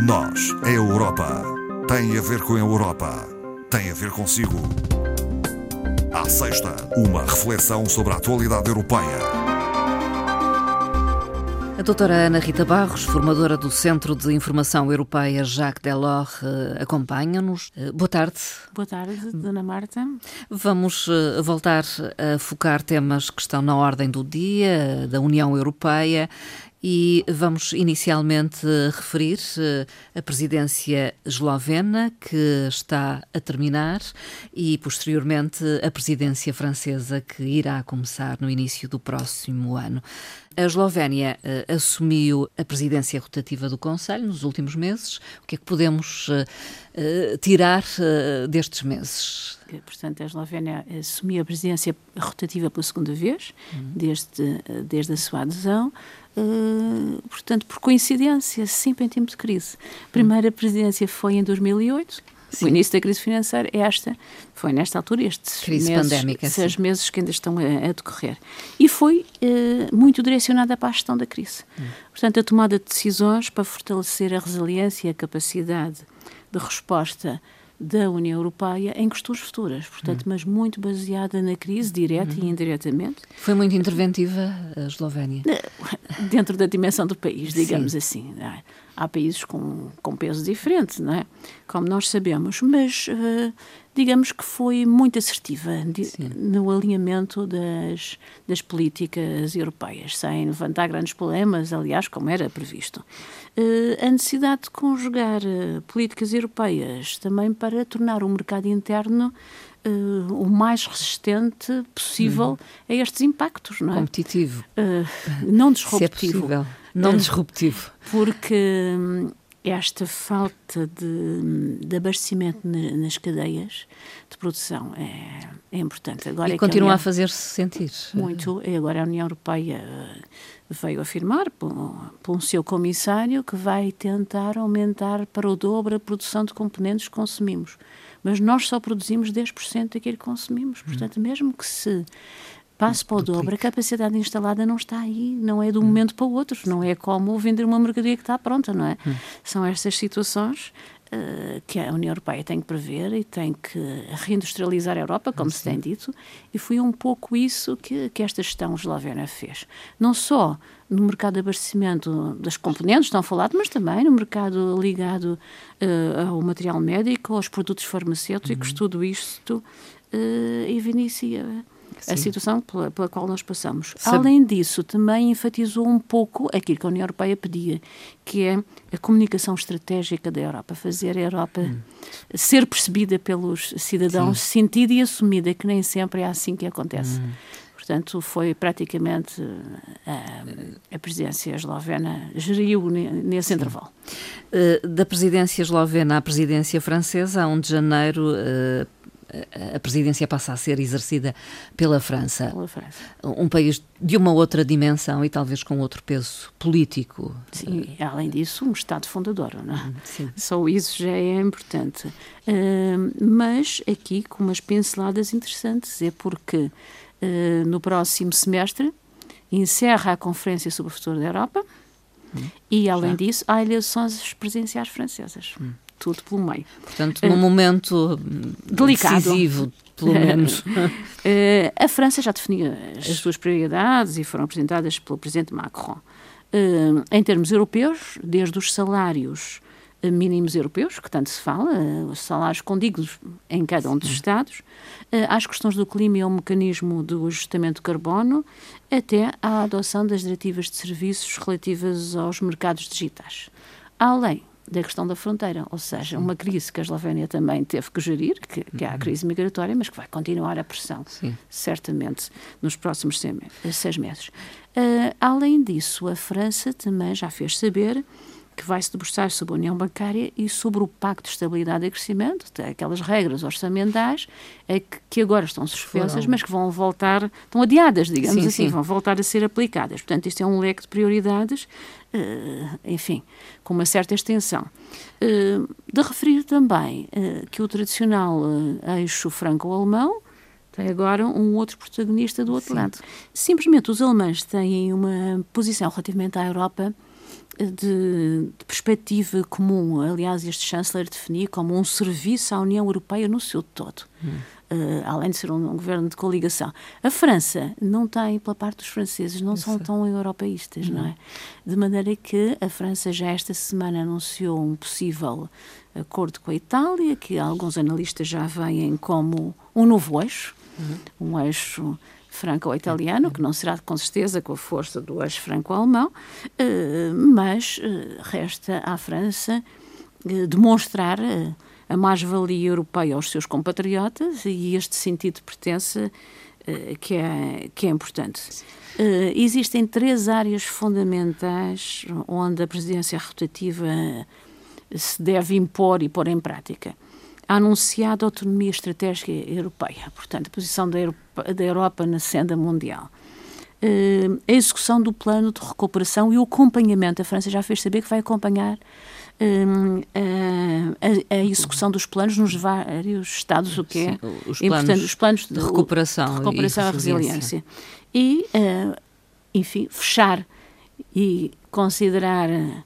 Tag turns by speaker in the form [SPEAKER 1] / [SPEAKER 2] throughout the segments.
[SPEAKER 1] Nós, a Europa, tem a ver com a Europa, tem a ver consigo. À sexta, uma reflexão sobre a atualidade europeia.
[SPEAKER 2] A doutora Ana Rita Barros, formadora do Centro de Informação Europeia Jacques Delors, eh, acompanha-nos. Eh, boa tarde.
[SPEAKER 3] Boa tarde, Dona Marta.
[SPEAKER 2] Vamos eh, voltar a focar temas que estão na ordem do dia da União Europeia e vamos inicialmente referir eh, a presidência eslovena, que está a terminar, e posteriormente a presidência francesa, que irá começar no início do próximo ano. A Eslovénia uh, assumiu a presidência rotativa do Conselho nos últimos meses. O que é que podemos tirar destes meses?
[SPEAKER 3] Portanto, a Eslovénia assumiu a presidência rotativa pela segunda vez, uhum. desde, desde a sua adesão. Portanto, por coincidência, sempre em tempo de crise. A primeira presidência foi em 2008 Sim. O início da crise financeira é esta, foi nesta altura, estes crise meses, pandémica, seis sim. meses que ainda estão a, a decorrer. E foi uh, muito direcionada para a gestão da crise. Hum. Portanto, a tomada de decisões para fortalecer a resiliência e a capacidade de resposta da União Europeia em questões futuras, portanto, hum. mas muito baseada na crise, direta hum. e indiretamente.
[SPEAKER 2] Foi muito interventiva a Eslovénia?
[SPEAKER 3] Dentro da dimensão do país, digamos Sim. assim. Há países com, com peso diferente, não é? Como nós sabemos, mas uh, digamos que foi muito assertiva no alinhamento das, das políticas europeias, sem levantar grandes problemas, aliás, como era previsto. Uh, a necessidade de conjugar uh, políticas europeias também para tornar o mercado interno Uh, o mais resistente possível uhum. a estes impactos, não é?
[SPEAKER 2] Competitivo.
[SPEAKER 3] Uh, não disruptivo.
[SPEAKER 2] Se é não disruptivo.
[SPEAKER 3] Porque hum, esta falta de, de abastecimento nas cadeias de produção é, é importante.
[SPEAKER 2] Agora e é continua a, a fazer-se sentir.
[SPEAKER 3] Muito. E agora a União Europeia eh, veio afirmar, por, por um seu comissário, que vai tentar aumentar para o dobro a produção de componentes que consumimos. Mas nós só produzimos 10% daquilo que consumimos. Portanto, mesmo que se passo para o dobro, a capacidade instalada não está aí, não é de um hum. momento para o outro, não é como vender uma mercadoria que está pronta, não é? Hum. São estas situações uh, que a União Europeia tem que prever e tem que reindustrializar a Europa, como se tem dito, e foi um pouco isso que, que esta gestão eslovena fez. Não só no mercado de abastecimento das componentes, estão falados, mas também no mercado ligado uh, ao material médico, aos produtos farmacêuticos, uhum. tudo isto uh, evidencia Sim. a situação pela, pela, qual nós passamos. Sabe... Além disso, também enfatizou um pouco aquilo que a União Europeia pedia, que é a comunicação estratégica da Europa, fazer a Europa hum. ser percebida pelos cidadãos, Sim. sentida e assumida, que nem sempre é assim que acontece. Hum. Portanto, foi praticamente a, eh, a presidência eslovena geriu nesse Sim. intervalo.
[SPEAKER 2] Uh, da presidência eslovena à presidência francesa, a 1 de janeiro, uh, a presidência passa a ser exercida pela França.
[SPEAKER 3] Pela França.
[SPEAKER 2] Um país de uma outra dimensão e talvez com outro peso político.
[SPEAKER 3] Sim, além disso, um Estado fundador, não é? Sim. Só isso já é importante. Uh, mas aqui com umas pinceladas interessantes, é porque uh, no próximo semestre encerra a Conferência sobre o Futuro da Europa hum. e, além já. disso, há eleições presidenciais francesas. Hum tudo pelo meio.
[SPEAKER 2] Portanto, num uh, momento delicado. decisivo, pelo menos. uh,
[SPEAKER 3] a França já definiu as suas prioridades e foram apresentadas pelo presidente Macron. Uh, em termos europeus, desde os salários mínimos europeus, que tanto se fala, os salários condignos em cada um dos Estados, às questões do clima e ao mecanismo do ajustamento de carbono, até à adoção das diretivas de serviços relativas aos mercados digitais. Além da questão da fronteira, ou seja, uma crise que a Eslovénia também teve que gerir, que, que há a uhum. crise migratória, mas que vai continuar a pressão, Sim. certamente, nos próximos seis meses. Uh, além disso, a França também já fez saber que vai se debruçar sobre a União Bancária e sobre o Pacto de Estabilidade e Crescimento, aquelas regras orçamentais é que, agora estão suspensas, mas que vão voltar, estão adiadas, digamos sim, assim, sim. vão voltar a ser aplicadas. Portanto, isto é um leque de prioridades, uh, enfim, com uma certa extensão. Uh, de referir também uh, que o tradicional eixo franco-alemão tem agora um outro protagonista do outro Sim. lado. Simplesmente os alemães têm uma posição relativamente à Europa de, de, perspectiva comum. Aliás, este chanceler definia como um serviço à União Europeia no seu todo. Hum. Uh, além de ser um, um, governo de coligação. A França não tem, pela parte dos franceses, não Isso. são tão europeístas, não é? De maneira que a França já esta semana anunciou um possível acordo com a Itália, que alguns analistas já veem como um novo eixo, uhum. um eixo franco-italiano, que não será com certeza com a força do eixo franco-alemão, uh, mas uh, resta à França demonstrar a mais-valia europeia aos seus compatriotas e este sentido de pertença que, é, que é importante. Existem três áreas fundamentais onde a presidência rotativa se deve impor e pôr em prática. A anunciada autonomia estratégica europeia, portanto, a posição da Europa, da Europa na senda mundial. Uh, a execução do plano de recuperação e o acompanhamento. A França já fez saber que vai acompanhar um, a, a, execução dos planos nos vários estados, o que é
[SPEAKER 2] os planos, os planos de, de recuperação,
[SPEAKER 3] de recuperação e, resiliência. E, uh, enfim, fechar e considerar uh,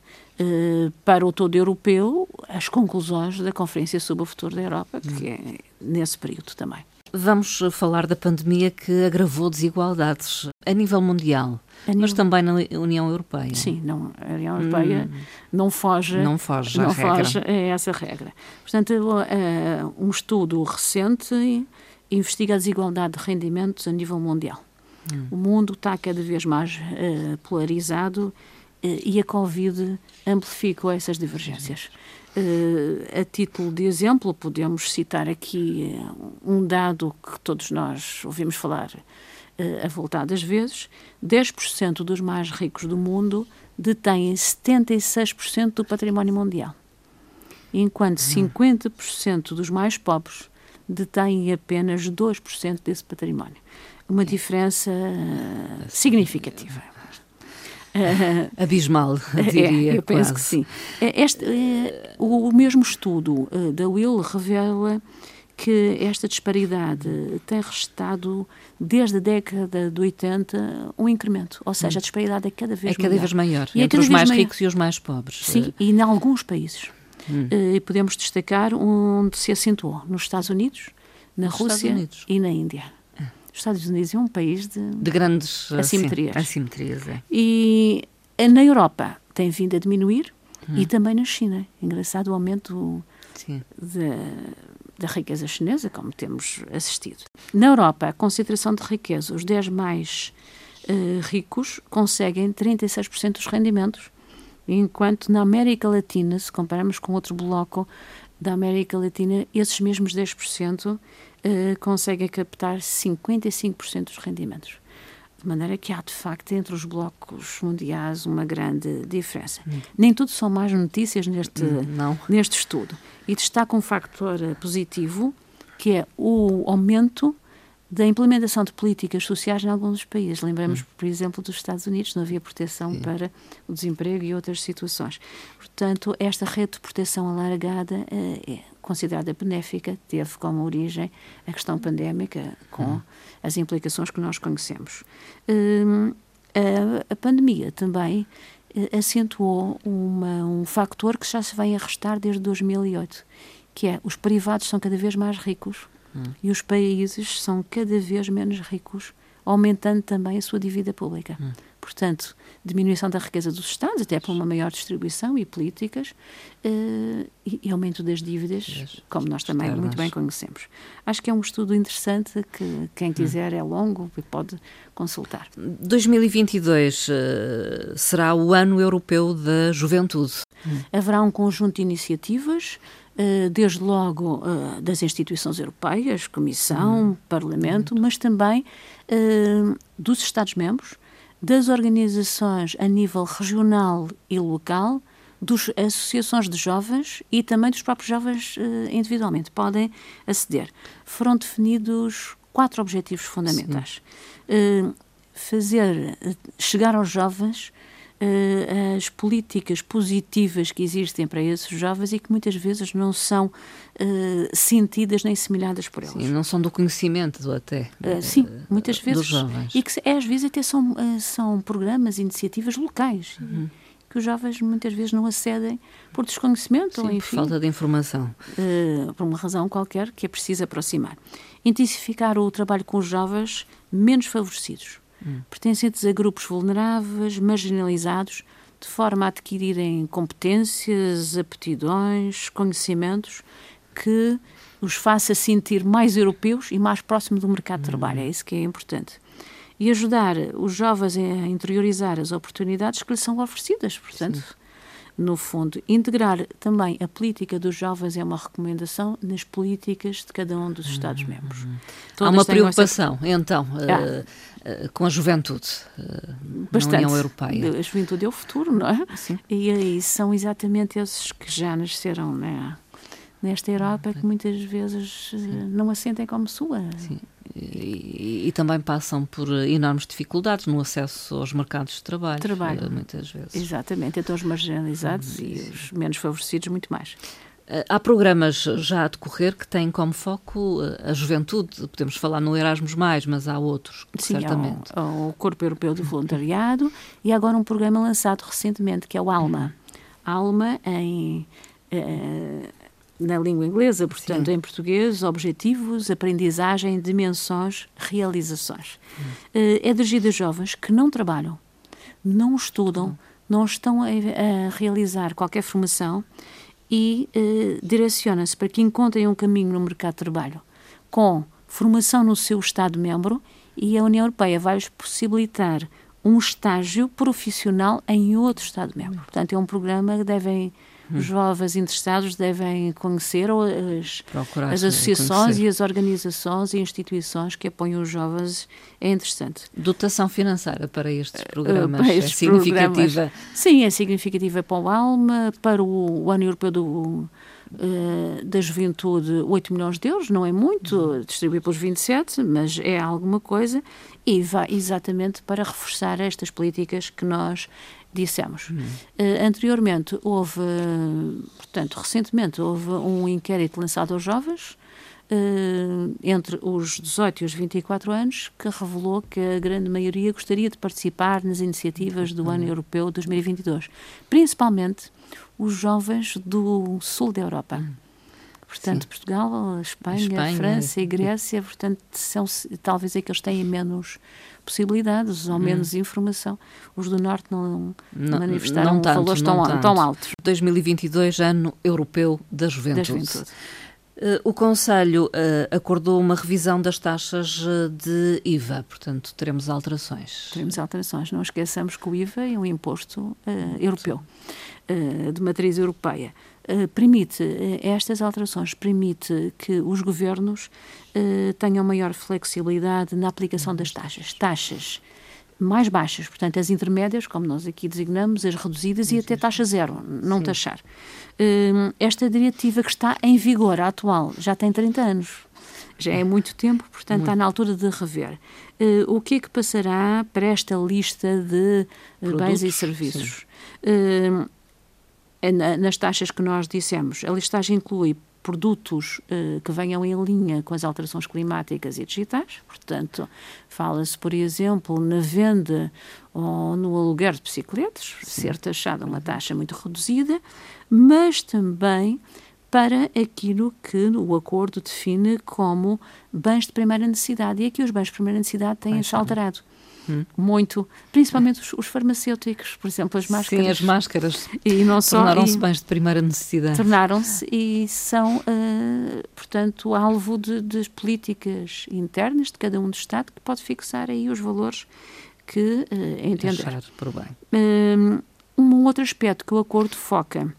[SPEAKER 3] para o todo europeu as conclusões da Conferência sobre o Futuro da Europa, que é nesse período também.
[SPEAKER 2] Vamos falar da pandemia que agravou desigualdades a nível mundial. Nível... Mas também na União Europeia.
[SPEAKER 3] Sim, não, a União Europeia hum, não foge,
[SPEAKER 2] não foge,
[SPEAKER 3] não foge a essa regra. Portanto, uh, um estudo recente investiga a desigualdade de rendimentos a nível mundial. Hum. O mundo está cada vez mais uh, polarizado e a Covid amplificou essas divergências. Uh, a título de exemplo, podemos citar aqui uh, um dado que todos nós ouvimos falar uh, a voltadas vezes: 10% dos mais ricos do mundo detêm 76% do património mundial, enquanto 50% hum. dos mais pobres detêm apenas 2% desse património. Uma diferença significativa.
[SPEAKER 2] Abismal, diria.
[SPEAKER 3] É, eu penso
[SPEAKER 2] quase.
[SPEAKER 3] que sim. É, este, é, o, mesmo estudo uh, da Will revela que esta disparidade tem restado desde a década de 80 um incremento, ou seja, a hum. disparidade é cada vez
[SPEAKER 2] é cada
[SPEAKER 3] maior.
[SPEAKER 2] vez maior e é entre os mais maior. ricos e os mais pobres.
[SPEAKER 3] Sim, e em alguns países. Hum. Uh, podemos destacar onde se acentuou, nos Estados Unidos, na nos Rússia e na Índia. Os Estados Unidos é um país de,
[SPEAKER 2] de grandes
[SPEAKER 3] assimetrias.
[SPEAKER 2] Sim, assimetrias é.
[SPEAKER 3] E na Europa tem vindo a diminuir hum. e também na China. Engraçado o aumento da, da riqueza chinesa, como temos assistido. Na Europa, a concentração de riqueza, os 10 mais uh, ricos conseguem 36% dos rendimentos, enquanto na América Latina, se compararmos com outro bloco da América Latina, esses mesmos 10% uh, conseguem captar 55% dos rendimentos. De maneira que há, de facto, entre os blocos mundiais uma grande diferença. Hum. Nem tudo são más notícias neste, hum, neste estudo. E destaca um factor eh, positivo, que é o aumento da implementação de políticas sociais em alguns dos países. Lembramos, hum. por exemplo, dos Estados Unidos, não havia proteção Sim. para o desemprego e outras situações. Portanto, esta rede de proteção alargada uh, é considerada benéfica, teve como origem a questão pandémica, com hum. as implicações que nós conhecemos. Uh, a, a, pandemia também uh, acentuou uma, um factor que já se vem arrastar desde 2008, que é os privados são cada vez mais ricos hum. e os países são cada vez menos ricos, aumentando também a sua dívida pública. Hum. Portanto, diminuição da riqueza dos Estados, até por uma maior distribuição e políticas, uh, e, e, aumento das dívidas, como nós também externas. muito bem conhecemos. Acho que é um estudo interessante que quem hum. quiser é longo e pode consultar.
[SPEAKER 2] 2022 uh, eh, será o ano europeu da juventude.
[SPEAKER 3] Hum. Haverá um conjunto de iniciativas Uh, desde logo das instituições europeias, Comissão, hum. Parlamento, mas também dos Estados-membros, das organizações a nível regional e local, das associações de jovens e também dos próprios jovens uh, individualmente podem aceder. Foram definidos quatro objetivos fundamentais. Uh, fazer uh, chegar aos jovens uh, as políticas positivas que existem para esses jovens e que muitas vezes não são uh, sentidas nem semelhadas por eles.
[SPEAKER 2] Sim, não são do conhecimento até.
[SPEAKER 3] Uh, sim, muitas vezes. Dos jovens. E que às vezes até são, são programas, iniciativas locais. Uhum que os jovens muitas vezes não acedem por desconhecimento
[SPEAKER 2] Sim,
[SPEAKER 3] ou enfim.
[SPEAKER 2] Por falta de informação.
[SPEAKER 3] Uh, por uma razão qualquer que é preciso aproximar. Intensificar o trabalho com os jovens menos favorecidos, hum. pertencentes a grupos vulneráveis, marginalizados, de forma a adquirirem competências, aptidões, conhecimentos que os faça sentir mais europeus e mais próximos do mercado de trabalho. É isso que é importante. E ajudar os jovens a interiorizar as oportunidades que lhes são oferecidas. Portanto, Sim. No fundo, integrar também a política dos jovens é uma recomendação nas políticas de cada um dos Estados-membros. Uhum.
[SPEAKER 2] Há uma preocupação, então, uh, uh, com a juventude uh, Bastante. na União Europeia.
[SPEAKER 3] A juventude é o futuro, não é? Sim. E aí são exatamente esses que já nasceram, não é? Nesta Europa que muitas vezes Sim. Eh, não a sentem como sua.
[SPEAKER 2] Sim. E, e, também passam por enormes dificuldades no acesso aos mercados de trabalho, trabalho. Eh, muitas vezes.
[SPEAKER 3] Exatamente, então os marginalizados e os menos favorecidos muito mais.
[SPEAKER 2] Eh, há programas já a decorrer que têm como foco a juventude. Podemos falar no Erasmus, mas há outros,
[SPEAKER 3] Sim,
[SPEAKER 2] certamente.
[SPEAKER 3] Sim, o Corpo Europeu de Voluntariado e agora um programa lançado recentemente que é o ALMA. ALMA em na língua inglesa, portanto, Sim. em português, objetivos, aprendizagem, dimensões, realizações. Hum. É dirigido a jovens que não trabalham, não estudam, hum. não estão a, a, realizar qualquer formação e uh, direciona-se para que encontrem um caminho no mercado de trabalho com formação no seu Estado-membro e a União Europeia vai-lhes possibilitar um estágio profissional em outro Estado-membro. Hum. Portanto, é um programa que devem os jovens interessados devem conhecer as, as associações e as organizações e instituições que apoiam os jovens. É interessante.
[SPEAKER 2] Dotação financeira para estes programas uh, para estes é significativa? Programas,
[SPEAKER 3] sim, é significativa para o ALMA, para o, o Ano Europeu do Uh, da juventude 8 milhões de euros, não é muito, distribuído pelos 27, mas é alguma coisa, e vai exatamente para reforçar estas políticas que nós dissemos. Uh, anteriormente houve, portanto, recentemente houve um inquérito lançado aos jovens uh, entre os 18 e os 24 anos que revelou que a grande maioria gostaria de participar nas iniciativas do uhum. Ano Europeu 2022, principalmente os jovens do sul da Europa. Uhum. Portanto, Sim. Portugal, Espanha, Espanha, França e Grécia, portanto, são talvez aqueles que têm menos possibilidades ou hum. menos hum. informação. Os do Norte não, não manifestaram não tanto, valores tão, tão, altos.
[SPEAKER 2] 2022, Ano Europeu da Juventude. Da juventude. Uh, o Conselho uh, acordou uma revisão das taxas eh, de IVA, portanto, teremos alterações.
[SPEAKER 3] Teremos alterações. Não esqueçamos que o IVA é um imposto uh, europeu, de matriz europeia. Eh, permite, eh, estas alterações permite que os governos uh, tenham maior flexibilidade na aplicação das taxas. Taxas mais baixas, portanto, as intermédias, como nós aqui designamos, as reduzidas e até taxa zero, não Sim. taxar. Uh, esta diretiva que está em vigor, a atual, já tem 30 anos. Já é muito tempo, portanto, muito. está na altura de rever. Uh, o que é que passará para esta lista de Produtos, bens e serviços? É nas taxas que nós dissemos. A listagem inclui produtos uh, que venham em linha com as alterações climáticas e digitais. Portanto, fala-se, por exemplo, na venda ou no aluguer de bicicletas, Sim. ser taxada uma taxa muito reduzida, mas também para aquilo que o acordo define como bens de primeira necessidade. E aqui os bens de primeira necessidade têm-se alterado hum. muito, principalmente os, os, farmacêuticos, por exemplo, as máscaras.
[SPEAKER 2] Sim, as máscaras e não tornaram-se bens de primeira necessidade.
[SPEAKER 3] Tornaram-se e são, uh, portanto, alvo de, de, políticas internas de cada um do Estado que pode fixar aí os valores que uh, entender.
[SPEAKER 2] Achar por bem.
[SPEAKER 3] Uh, um outro aspecto que o acordo foca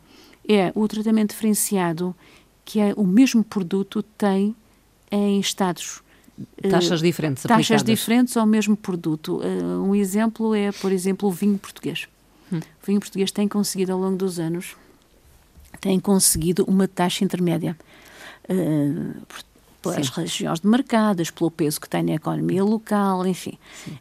[SPEAKER 3] é o tratamento diferenciado que é o mesmo produto tem em Estados
[SPEAKER 2] Taxas diferentes
[SPEAKER 3] Taxas aplicadas. diferentes ao mesmo produto. Uh, um exemplo é, por exemplo, o vinho português. Hum. O vinho português tem conseguido, ao longo dos anos, tem conseguido uma taxa intermédia. Uh, pelas Sim. regiões de mercados, pelo peso que tem na economia local, enfim.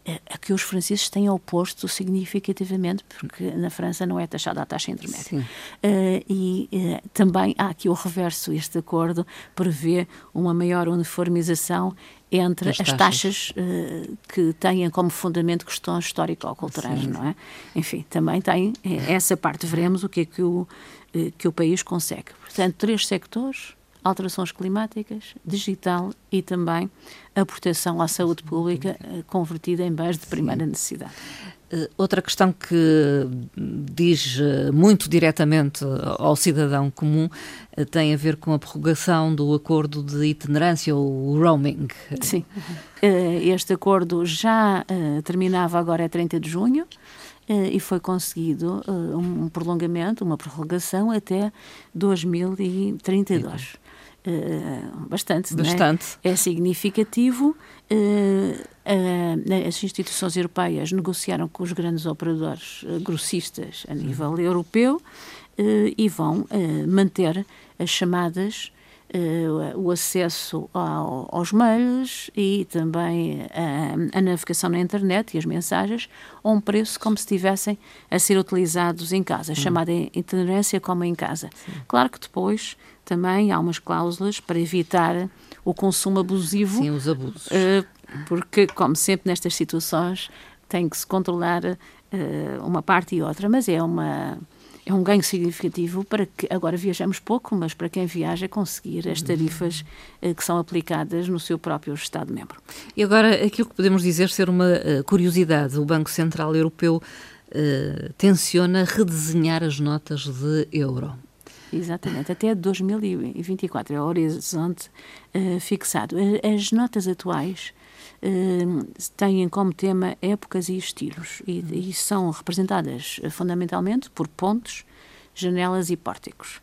[SPEAKER 3] Uh, a que os franceses têm oposto significativamente, porque na França não é taxada a taxa intermédia. Uh, e uh, também há aqui o reverso, este acordo prevê uma maior uniformização entre as, as taxas, uh, que têm como fundamento questões histórico-culturais, não é? Enfim, também tem essa parte. Veremos o que é que o, que o país consegue. Portanto, três sectores alterações climáticas, digital e também a proteção à saúde pública eh, convertida em bens de primeira necessidade.
[SPEAKER 2] Eh, outra questão que diz eh, muito diretamente ao cidadão comum tem a ver com a prorrogação do acordo de itinerância, o roaming.
[SPEAKER 3] Sim. Este acordo já terminava agora a 30 de junho e foi conseguido um prolongamento, uma prorrogação até 2032. Uh, bastante,
[SPEAKER 2] bastante.
[SPEAKER 3] É? é? significativo. Uh, uh, as instituições europeias negociaram com os grandes operadores grossistas a nível europeu e vão manter as chamadas Uh, o acesso ao, aos mails e também a, a, navegação na internet e as mensagens a um preço como se estivessem a ser utilizados em casa, hum. chamada itinerância como em casa. Sim. Claro que depois também há umas cláusulas para evitar o consumo abusivo.
[SPEAKER 2] Sim, os abusos.
[SPEAKER 3] Uh, porque, como sempre nestas situações, tem que se controlar uh, uma parte e outra, mas é uma é um ganho significativo para que agora viajamos pouco, mas para quem viaja conseguir as tarifas uh, que são aplicadas no seu próprio Estado-membro.
[SPEAKER 2] E agora, aquilo que podemos dizer ser uma curiosidade, o Banco Central Europeu tenciona redesenhar as notas de euro.
[SPEAKER 3] Exatamente, até 2024 é o horizonte uh, fixado. As notas atuais uh, têm como tema épocas e estilos e, e são representadas uh, fundamentalmente por pontos, janelas e pórticos.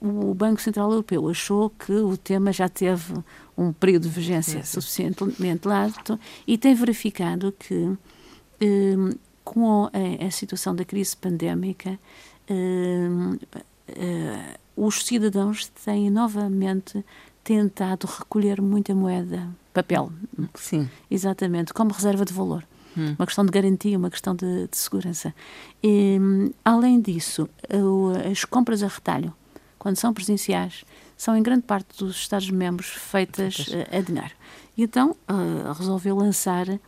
[SPEAKER 3] o Banco Central Europeu achou que o tema já teve um período de vigência suficientemente largo e tem verificado que com a, situação da crise pandémica uh, os cidadãos têm novamente tentado recolher muita moeda, papel.
[SPEAKER 2] Sim.
[SPEAKER 3] Exatamente, como reserva de valor. Hum. Uma questão de garantia, uma questão de, de segurança. E, além disso, as compras a retalho, quando são presenciais, são em grande parte dos Estados-membros feitas, feitas. a dinheiro. E então uh, resolveu lançar uh,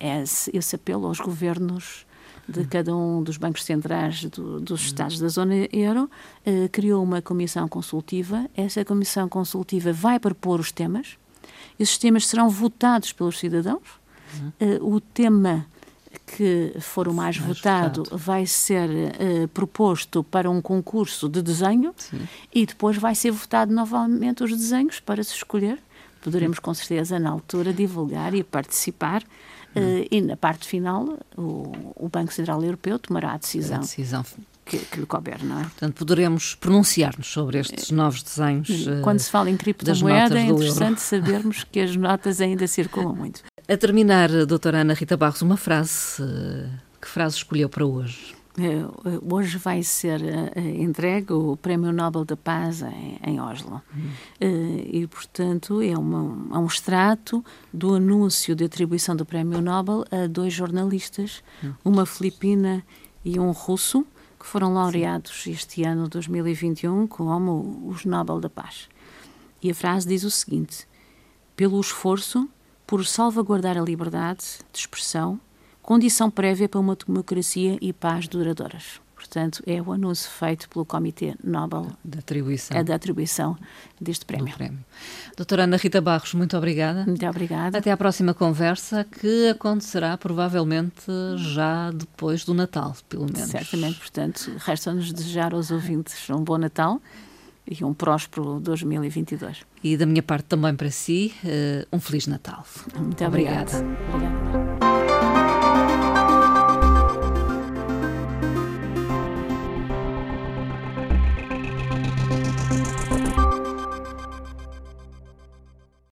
[SPEAKER 3] esse, esse, apelo aos governos de cada um dos bancos centrais do, dos Estados da zona euro, criou uma comissão consultiva. Essa comissão consultiva vai propor os temas. Esses temas serão votados pelos cidadãos. Eh, o tema que for o mais, mais votado, votado, vai ser uh, proposto para um concurso de desenho Sim. e depois vai ser votado novamente os desenhos para se escolher. Poderemos, com certeza, na altura, divulgar e participar Uh, e na parte final, o, o, Banco Central Europeu tomará a decisão. A decisão. Que, que lhe couber, não é?
[SPEAKER 2] Portanto, poderemos pronunciar-nos sobre estes novos desenhos.
[SPEAKER 3] Quando se fala em criptomoeda, é interessante sabermos que as notas ainda circulam muito.
[SPEAKER 2] A terminar, doutora Ana Rita Barros, uma frase. Eh, que frase escolheu para hoje?
[SPEAKER 3] Eh, hoje vai ser entregue o Prémio Nobel da Paz em, Oslo. Uh, e, portanto, é, uma, é um extrato do anúncio de atribuição do Prémio Nobel a dois jornalistas, uhum. uma filipina e um russo, que foram laureados este ano, 2021, como os Nobel da Paz. E a frase diz o seguinte: pelo esforço por salvaguardar a liberdade de expressão condição prévia para uma democracia e paz duradouras. Portanto, é o anúncio feito pelo Comitê Nobel
[SPEAKER 2] da atribuição,
[SPEAKER 3] é da atribuição deste prémio.
[SPEAKER 2] prémio. Doutora Ana Rita Barros, muito obrigada.
[SPEAKER 3] Muito obrigada.
[SPEAKER 2] Até à próxima conversa, que acontecerá provavelmente já depois do Natal, pelo menos.
[SPEAKER 3] Certamente, portanto, resta-nos desejar aos ouvintes um bom Natal e um próspero 2022.
[SPEAKER 2] E da minha parte também para si, eh, um Feliz Natal.
[SPEAKER 3] Muito. Obrigada. obrigada.